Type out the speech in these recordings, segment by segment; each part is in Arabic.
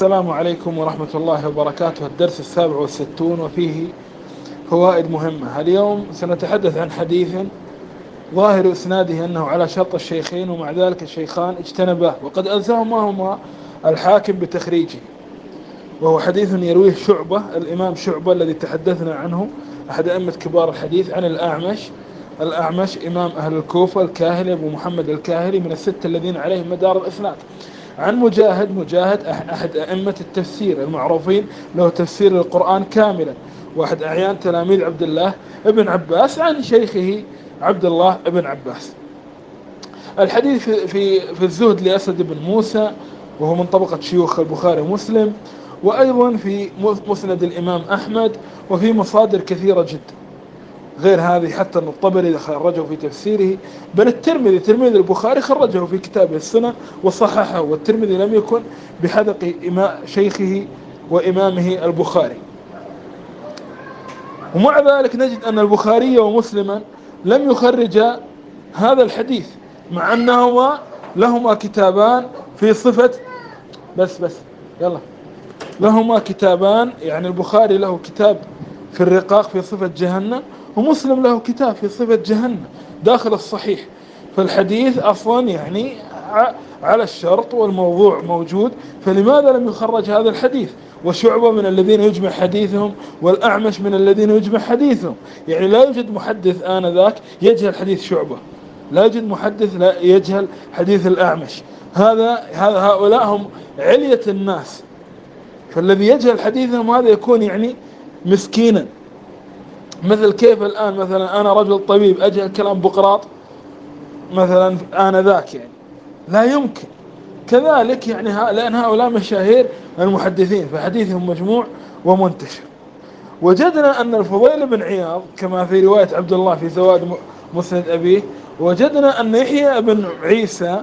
السلام عليكم ورحمة الله وبركاته. الدرس السابع والستون وفيه فوائد مهمة. اليوم سنتحدث عن حديث ظاهر إسناده أنه على شرط الشيخين ومع ذلك الشيخان اجتنباه وقد ألزمهما الحاكم بتخريجه. وهو حديث يرويه شعبة الإمام شعبة الذي تحدثنا عنه أحد أئمة كبار الحديث عن الأعمش. الأعمش إمام أهل الكوفة الكاهلي أبو محمد الكاهلي من الستة الذين عليهم مدار الإسناد. عن مجاهد مجاهد أحد أئمة التفسير المعروفين له تفسير القرآن كاملا. واحد أعيان تلاميذ عبد الله ابن عباس عن شيخه عبد الله ابن عباس. الحديث في في الزهد لأسد بن موسى وهو من طبقة شيوخ البخاري ومسلم وأيضا في مسند الإمام أحمد وفي مصادر كثيرة جدا. غير هذه حتى أن الطبري خرجه في تفسيره بل الترمذي ترمذي البخاري خرجه في كتابه السنة وصححه والترمذي لم يكن بحذق إماء شيخه وإمامه البخاري. ومع ذلك نجد أن البخاري ومسلما لم يخرجا هذا الحديث مع أنهما لهما كتابان في صفة بس بس يلا. لهما كتابان يعني البخاري له كتاب في الرقاق في صفة جهنم ومسلم له كتاب في صفة جهنم داخل الصحيح. فالحديث أصلا يعني على الشرط والموضوع موجود فلماذا لم يخرج هذا الحديث؟ وشعبة من الذين يجمع حديثهم والأعمش من الذين يجمع حديثهم. يعني لا يوجد محدث آنذاك يجهل حديث شعبة. لا يوجد محدث لا يجهل حديث الأعمش. هذا هؤلاء هم علية الناس. فالذي يجهل حديثهم هذا يكون يعني مسكينا. مثل كيف الآن مثلا أنا رجل طبيب أجهل كلام بقراط؟ مثلا أنا ذاك يعني. لا يمكن. كذلك يعني لأن هؤلاء مشاهير المحدثين فحديثهم مجموع ومنتشر. وجدنا أن الفضيل بن عياض كما في رواية عبد الله في زواد مسند أبيه وجدنا أن يحيى بن عيسى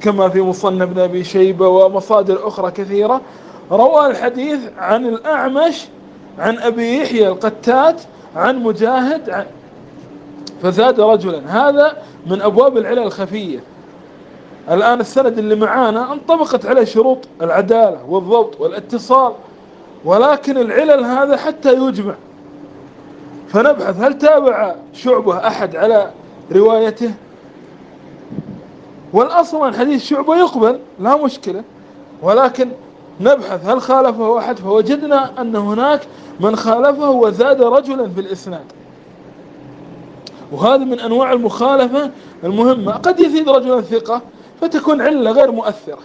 كما في مصنف بن أبي شيبة ومصادر أخرى كثيرة روى الحديث عن الأعمش عن أبي يحيى القتات عن مجاهد عن فزاد رجلا. هذا من أبواب العلل الخفية. الآن السند اللي معانا انطبقت عليه شروط العدالة والضبط والاتصال ولكن العلل هذا حتى يجمع. فنبحث هل تابع شعبة أحد على روايته؟ والأصل أن حديث شعبة يقبل لا مشكلة. ولكن نبحث هل خالفه أحد؟ فوجدنا أن هناك من خالفه وزاد رجلا في الإسناد. وهذا من أنواع المخالفة المهمة. قد يزيد رجلا ثقة فتكون علة غير مؤثرة.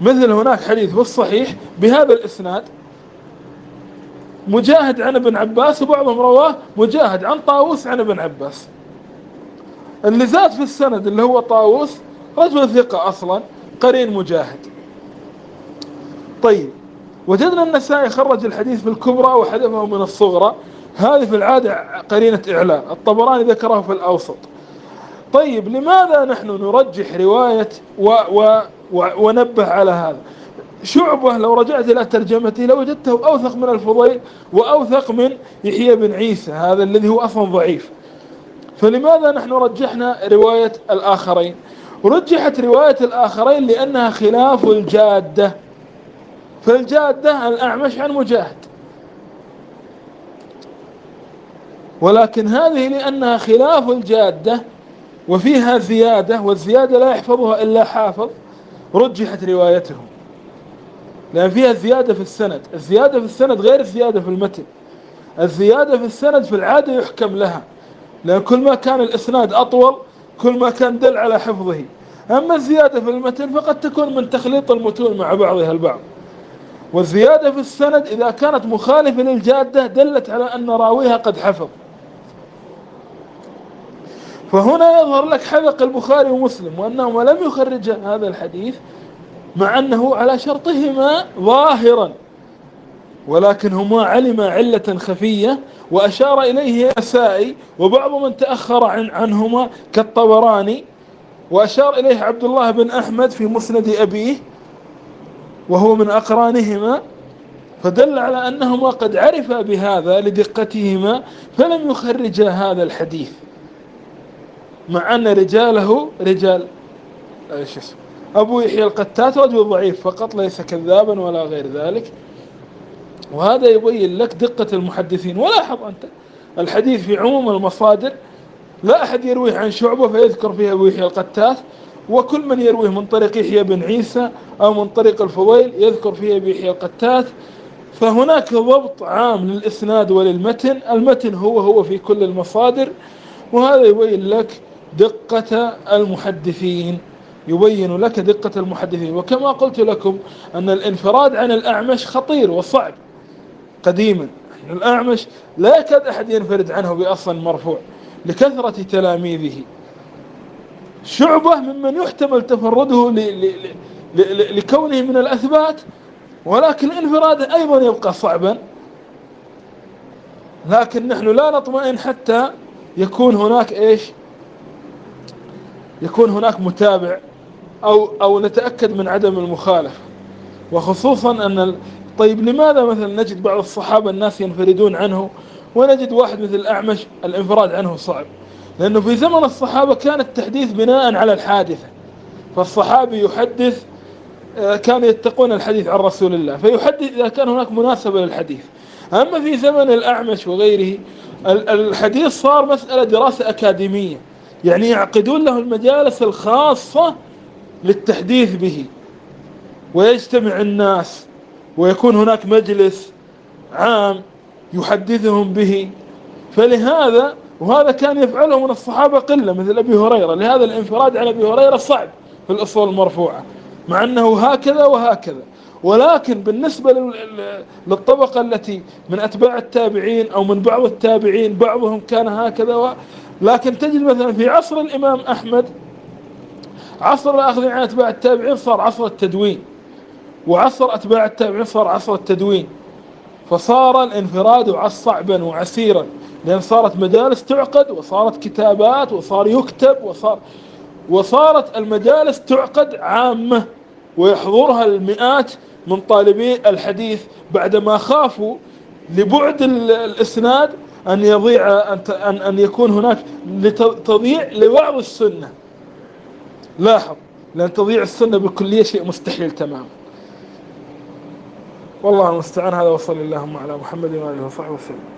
مثل هناك حديث في الصحيح بهذا الإسناد. مجاهد عن ابن عباس وبعضهم رواه مجاهد عن طاووس عن ابن عباس. اللي زاد في السند اللي هو طاووس رجل ثقة أصلا قرين مجاهد. طيب وجدنا النسائي خرج الحديث في الكبرى وحذفه من الصغرى. هذه في العادة قرينة إعلان الطبراني ذكره في الأوسط. طيب لماذا نحن نرجح رواية و و و ونبه على هذا؟ شعبة لو رجعت إلى ترجمته لوجدته أوثق من الفضيل وأوثق من يحيى بن عيسى هذا الذي هو أصلا ضعيف. فلماذا نحن رجحنا رواية الآخرين؟ رجحت رواية الآخرين لأنها خلاف الجادة. فالجادة الأعمش عن مجاهد. ولكن هذه لأنها خلاف الجادة وفيها زيادة والزيادة لا يحفظها إلا حافظ رجحت روايتهم. لأن فيها زيادة في السند الزيادة في السند غير الزيادة في المتن. الزيادة في السند في العادة يحكم لها لأن كل ما كان الإسناد أطول كل ما كان دل على حفظه. أما الزيادة في المتن فقد تكون من تخليط المتون مع بعضها البعض. والزيادة في السند إذا كانت مخالفة للجادة دلت على أن راويها قد حفظ. فهنا يظهر لك حذق البخاري ومسلم وأنهما لم يخرجا هذا الحديث مع أنه على شرطهما ظاهرا ولكن هما علما علة خفية وأشار إليه النسائي وبعض من تأخر عن عنهما كالطبراني وأشار إليه عبد الله بن أحمد في مسند أبيه وهو من أقرانهما فدل على أنهما قد عرفا بهذا لدقتهما فلم يخرجا هذا الحديث. مع أن رجاله رجال إيش أبو يحيى القتات رجل ضعيف فقط ليس كذابا ولا غير ذلك. وهذا يبين لك دقة المحدثين. ولاحظ أنت الحديث في عموم المصادر لا أحد يرويه عن شعبة فيذكر فيه أبو يحيى القتات وكل من يرويه من طريق يحيى بن عيسى أو من طريق الفضيل يذكر فيه أبو يحيى القتات. فهناك ضبط عام للإسناد وللمتن. المتن هو هو في كل المصادر وهذا يبين لك دقة المحدثين يبين لك دقة المحدثين. وكما قلت لكم أن الانفراد عن الأعمش خطير وصعب قديما. الأعمش لا يكاد أحد ينفرد عنه بأصل مرفوع لكثرة تلاميذه. شعبة ممن يحتمل تفرده لكونه من الأثبات ولكن انفراده أيضا يبقى صعبا. لكن نحن لا نطمئن حتى يكون هناك إيش؟ يكون هناك متابع أو أو نتأكد من عدم المخالفة. وخصوصا أن طيب لماذا مثلا نجد بعض الصحابة الناس ينفردون عنه ونجد واحد مثل الأعمش الانفراد عنه صعب؟ لأنه في زمن الصحابة كان التحديث بناء على الحادثة. فالصحابي يحدث كانوا يتقون الحديث عن رسول الله فيحدث إذا كان هناك مناسبة للحديث. أما في زمن الأعمش وغيره الحديث صار مسألة دراسة أكاديمية يعني يعقدون له المجالس الخاصة للتحديث به. ويجتمع الناس ويكون هناك مجلس عام يحدثهم به. فلهذا وهذا كان يفعله من الصحابة قلة مثل أبي هريرة. لهذا الانفراد عن أبي هريرة صعب في الأصول المرفوعة. مع أنه هكذا وهكذا. ولكن بالنسبة للطبقة التي من أتباع التابعين أو من بعض التابعين بعضهم كان هكذا و... لكن تجد مثلا في عصر الإمام أحمد عصر الأخذ عن أتباع التابعين صار عصر التدوين وعصر أتباع التابعين صار عصر التدوين. فصار الانفراد صعبا وعسيرا لأن صارت مجالس تعقد وصارت كتابات وصار يكتب وصار وصارت المجالس تعقد عامة. ويحضرها المئات من طالبي الحديث بعدما خافوا لبعد الإسناد أن يضيع أن أن يكون هناك تضييع لبعض السنة. لاحظ لأن تضييع السنة بالكلية شيء مستحيل تماما. والله المستعان. هذا وصلى اللهم على محمد وآله وصحبه وسلم.